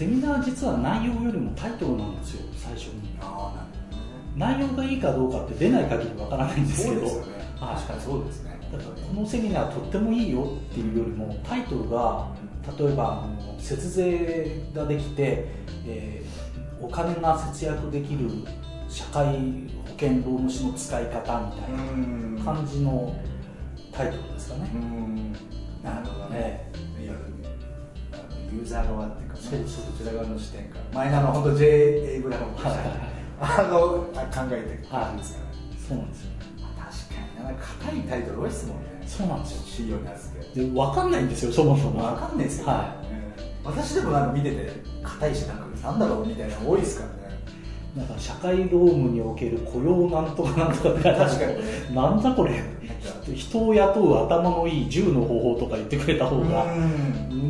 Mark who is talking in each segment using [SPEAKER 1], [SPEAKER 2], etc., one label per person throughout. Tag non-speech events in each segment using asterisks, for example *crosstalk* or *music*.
[SPEAKER 1] セミナー実は内容よりもタイトルなんですよ最初に。
[SPEAKER 2] ああなる
[SPEAKER 1] 内容がいいかどうかって出ない限りわからないんですけど。
[SPEAKER 2] そうですよね、
[SPEAKER 1] はい。
[SPEAKER 2] 確かにそうですね。
[SPEAKER 1] だからこのセミナーとってもいいよっていうよりもタイトルが例えば節税ができて、えーお金が節約できる社会保険労務士の使い方みたいな感じのタイトルですかね、
[SPEAKER 2] うん。なるほどね、
[SPEAKER 1] え
[SPEAKER 2] いわゆるあのユーザー側っていうか、ね、
[SPEAKER 1] そうそう。
[SPEAKER 2] そちら側の視点から。前の本当 J. エイブラムとして、
[SPEAKER 1] はい
[SPEAKER 2] あの考えていく感じですから
[SPEAKER 1] そうなんですよ。
[SPEAKER 2] 確かに。なんか硬いタイトル多いですもんね。
[SPEAKER 1] そうなんですよ。
[SPEAKER 2] 資料にあって。
[SPEAKER 1] で分かんないんですよそもそも。
[SPEAKER 2] 分かんないですよね、
[SPEAKER 1] は
[SPEAKER 2] うん私でもなんか見てて硬いしなんかなんだろうみたいなの多いですからね。
[SPEAKER 1] なんか社会労務における雇用なんとかなんとか。って
[SPEAKER 2] 確かにね。*laughs*
[SPEAKER 1] なんだこれ
[SPEAKER 2] なんか
[SPEAKER 1] 人を雇う頭のいい10の方法とか言ってくれた方が
[SPEAKER 2] うん。
[SPEAKER 1] う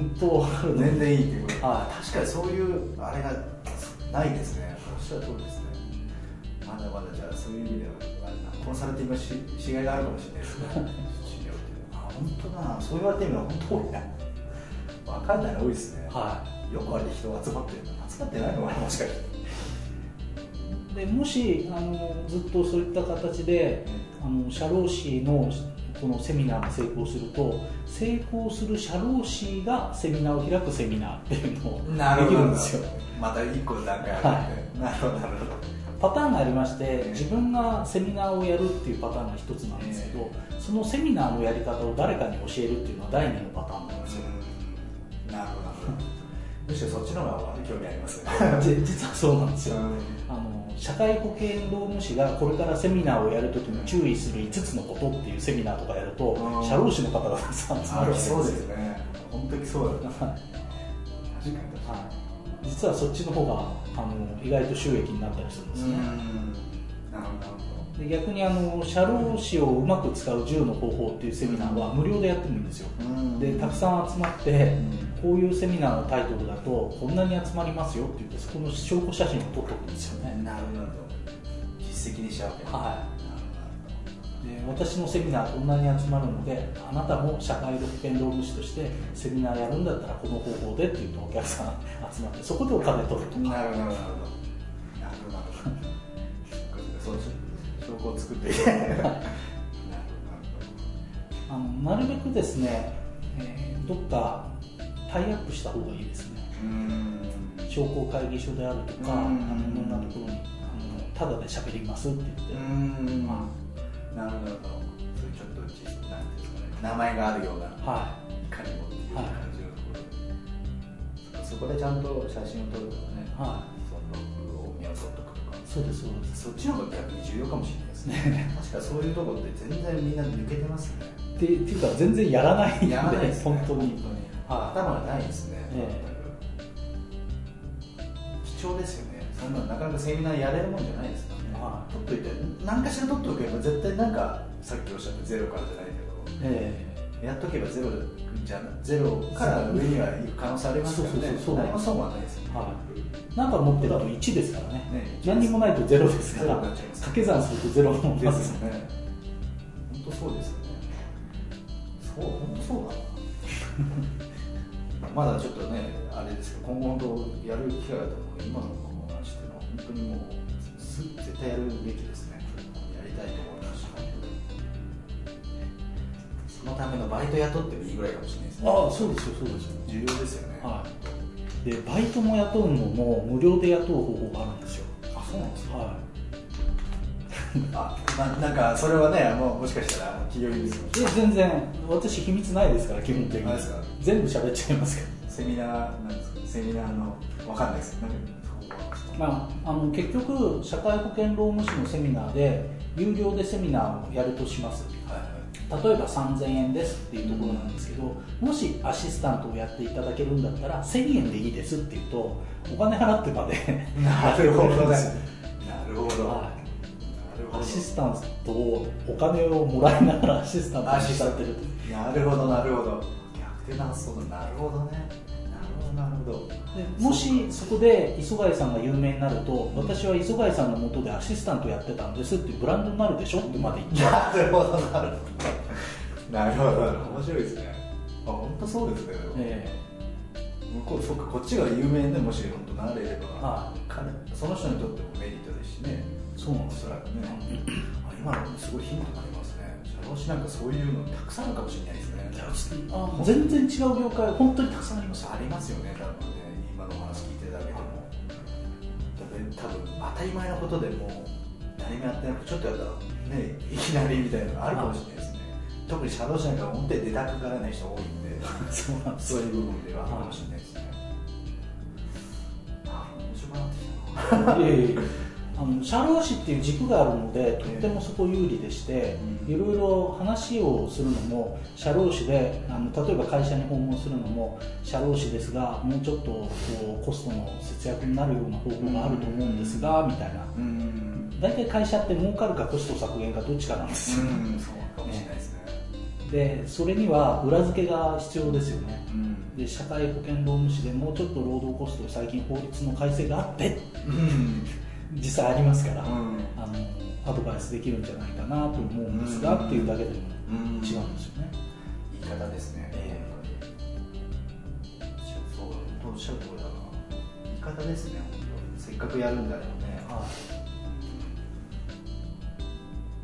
[SPEAKER 1] んと分かる
[SPEAKER 2] 全然いいってい。う
[SPEAKER 1] は
[SPEAKER 2] 確かにそういうあれがないですね。おっしゃる通りですね。まだまだじゃあそういう意味ではあれなコンサルティングししがいがあるかもしれないですね。資料っていうのはあ本当だ。なそう言われてみれば本当多いな分かんないの多いですね、
[SPEAKER 1] はい。
[SPEAKER 2] よくあれで人が集まってるの集まってないのかなもしかして
[SPEAKER 1] でもしあのずっとそういった形であの社労士のこのセミナーが成功すると成功する社労士がセミナーを開くセミナーっていうのをできるんですよ。
[SPEAKER 2] また一個段階あるんで、なるほどなるほど。
[SPEAKER 1] パターンがありまして自分がセミナーをやるっていうパターンが一つなんですけどそのセミナーのやり方を誰かに教えるっていうのは第二のパターンなんですよ。
[SPEAKER 2] なるほど。*laughs* むしろそっちの方が興味ありますね。*laughs*
[SPEAKER 1] じ実はそうなんですよ。
[SPEAKER 2] うん。
[SPEAKER 1] あの社会保険労務士がこれからセミナーをやるときに注意する5つのことっていうセミナーとかやると
[SPEAKER 2] うん。
[SPEAKER 1] 社労士の方がたくさん集まるわけですよ。
[SPEAKER 2] そうですね。本当にそうだな
[SPEAKER 1] はい。
[SPEAKER 2] 確かに
[SPEAKER 1] はい。実はそっちの方があの意外と収益になったりするんですね、で逆にあの社労士をうまく使う10の方法っていうセミナーは無料でやってもいいんですよ。
[SPEAKER 2] ど
[SPEAKER 1] でたくさん集まってこういうセミナーのタイトルだとこんなに集まりますよって言ってそこの証拠写真を撮っておくんですよね。
[SPEAKER 2] なるほど。実績にしちゃうわけね
[SPEAKER 1] はいで私のセミナーこんなに集まるのであなたも社会保険労務士としてセミナーやるんだったらこの方法でっていうとお客さん集まってそこでお金取るとか。
[SPEAKER 2] なるほどなるほど。なるほど。そう証作って *laughs*
[SPEAKER 1] あのなるべくですね、えーどっかタイアップした方がいいですね。商工会議所であるとか、
[SPEAKER 2] うん。
[SPEAKER 1] あのいろんなところにあのただで喋りますって言って、
[SPEAKER 2] うん。
[SPEAKER 1] ま
[SPEAKER 2] なるほどなるほど。そういうちょっと実なんていうんですかね。名前があるような
[SPEAKER 1] あはい。
[SPEAKER 2] かにもっていう感じのところ、そこでちゃんと写真を撮るとかね、
[SPEAKER 1] は
[SPEAKER 2] そのログを見を取っとくとか。
[SPEAKER 1] そうですそうです。
[SPEAKER 2] そっちの方が逆に重要かもしれないですね。確かそういうところって全然みんな抜けてますね。
[SPEAKER 1] ってっていうか全然やらないんで
[SPEAKER 2] やらないです、ね、
[SPEAKER 1] 本当に。はい
[SPEAKER 2] 頭がないですね、
[SPEAKER 1] え
[SPEAKER 2] 貴重ですよね。そんなのなかなかセミナーやれるもんじゃないですからね、
[SPEAKER 1] は
[SPEAKER 2] 取っといて。何かしら取っておけば絶対なんかさっきおっしゃったゼロからじゃない
[SPEAKER 1] え
[SPEAKER 2] けどやっとけばゼロじゃゼロから上には行く可能性あります何も損はないですよね。
[SPEAKER 1] えはい。なんか持ってると1ですからね。
[SPEAKER 2] ね
[SPEAKER 1] 何にもないと0ですか
[SPEAKER 2] ゼロ
[SPEAKER 1] ら掛け算すると0になり
[SPEAKER 2] で
[SPEAKER 1] ます
[SPEAKER 2] ね。本当そうですよね。そう本当そうだな。まだちょっとねあれですけど今後本当やる機会があったら今の話っていうのは本当にもうす絶対やるべきですね。やりたいと思いのためのバイト雇ってもいいぐらいかもしれないですね。
[SPEAKER 1] ああそうですよそうですよ。
[SPEAKER 2] 重要ですよね。
[SPEAKER 1] はい。でバイトも雇うのも無料で雇う方法があるんですよ。
[SPEAKER 2] あそうなんですか
[SPEAKER 1] は *laughs*
[SPEAKER 2] あななんかそれはねもうもしかしたら企業秘密
[SPEAKER 1] いで全然私秘密ないですから基本的に。
[SPEAKER 2] あですか？
[SPEAKER 1] 全部喋っちゃいますけど
[SPEAKER 2] セミナーなんですか？セミナーのわかんないです。なんか。
[SPEAKER 1] まあ、あの結局社会保険労務士のセミナーで有料でセミナーをやるとします。
[SPEAKER 2] はい
[SPEAKER 1] 例えば3000円ですっていうところなんですけど、もしアシスタントをやっていただけるんだったら1000円でいいですって言うとお金払ってまで
[SPEAKER 2] なるほどね。
[SPEAKER 1] な
[SPEAKER 2] なるほど
[SPEAKER 1] はい
[SPEAKER 2] なるほ
[SPEAKER 1] アシスタントをお金をもらいながらアシスタントにしちゃってる
[SPEAKER 2] どなるほどなるほど。逆転な発想だ。なるほどねほど。
[SPEAKER 1] もしそこで磯貝さんが有名になると私は磯貝さんのもとでアシスタントやってたんですっていうブランドになるでしょってまで言っちゃう。*laughs*
[SPEAKER 2] なるほどなるほど。なるほど。面白いですね。あ本当そうですね、
[SPEAKER 1] え
[SPEAKER 2] う向こうそっかこっちが有名でもし本当なれれば、
[SPEAKER 1] は
[SPEAKER 2] 彼その人にとってもメリットですしね。
[SPEAKER 1] そうなんですよ。
[SPEAKER 2] おそらくね、あ今のすごいヒントになりますね社労士なんかそういうのたくさんあるかもしれないですね。
[SPEAKER 1] あ全然違う業界本当にたくさんあります
[SPEAKER 2] ありますよね多分ね今のお話聞いてるだけでも。多分当たり前のことでもう何もやってなくてちょっとやったらねいきなりみたいなのがあるかもしれないですね。特に社労士なんか表出たくからない人多いんで *laughs*
[SPEAKER 1] そう
[SPEAKER 2] いう部分ではあるかもしれないですね。あ面白くなってきたな
[SPEAKER 1] あの社労士っていう軸があるのでとってもそこ有利でして、
[SPEAKER 2] うん。
[SPEAKER 1] いろいろ話をするのも社労士であの例えば会社に訪問するのも社労士ですがもうちょっとこうコストの節約になるような方法があると思うんですが、みたいな。
[SPEAKER 2] うん。
[SPEAKER 1] 大体会社って儲かるかコスト削減かどっちかなんです。よ、
[SPEAKER 2] うんそうかもしれないですね。
[SPEAKER 1] でそれには裏付けが必要ですよね。
[SPEAKER 2] うん。
[SPEAKER 1] で社会保険労務士でもうちょっと労働コスト最近法律の改正があって
[SPEAKER 2] うん
[SPEAKER 1] 実際ありますから、
[SPEAKER 2] うん。
[SPEAKER 1] あのアドバイスできるんじゃないかなと思うんですが、
[SPEAKER 2] うん
[SPEAKER 1] っていうだけでも
[SPEAKER 2] うん
[SPEAKER 1] 違うんですよね、
[SPEAKER 2] 言い方ですね、
[SPEAKER 1] え
[SPEAKER 2] そう本当おっしゃる通りだな。言い方ですね本当せっかくやるんだよね。
[SPEAKER 1] は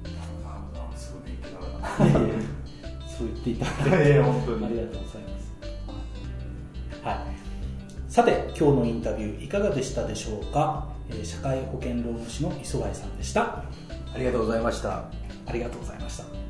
[SPEAKER 2] なるほどすごい勉強だな。
[SPEAKER 1] いそう言っていただいて。*laughs* ありがとうございます、はい、さて今日のインタビューいかがでしたでしょうか、えー社会保険労務士の磯貝さんでした。
[SPEAKER 2] ありがとうございました。
[SPEAKER 1] ありがとうございました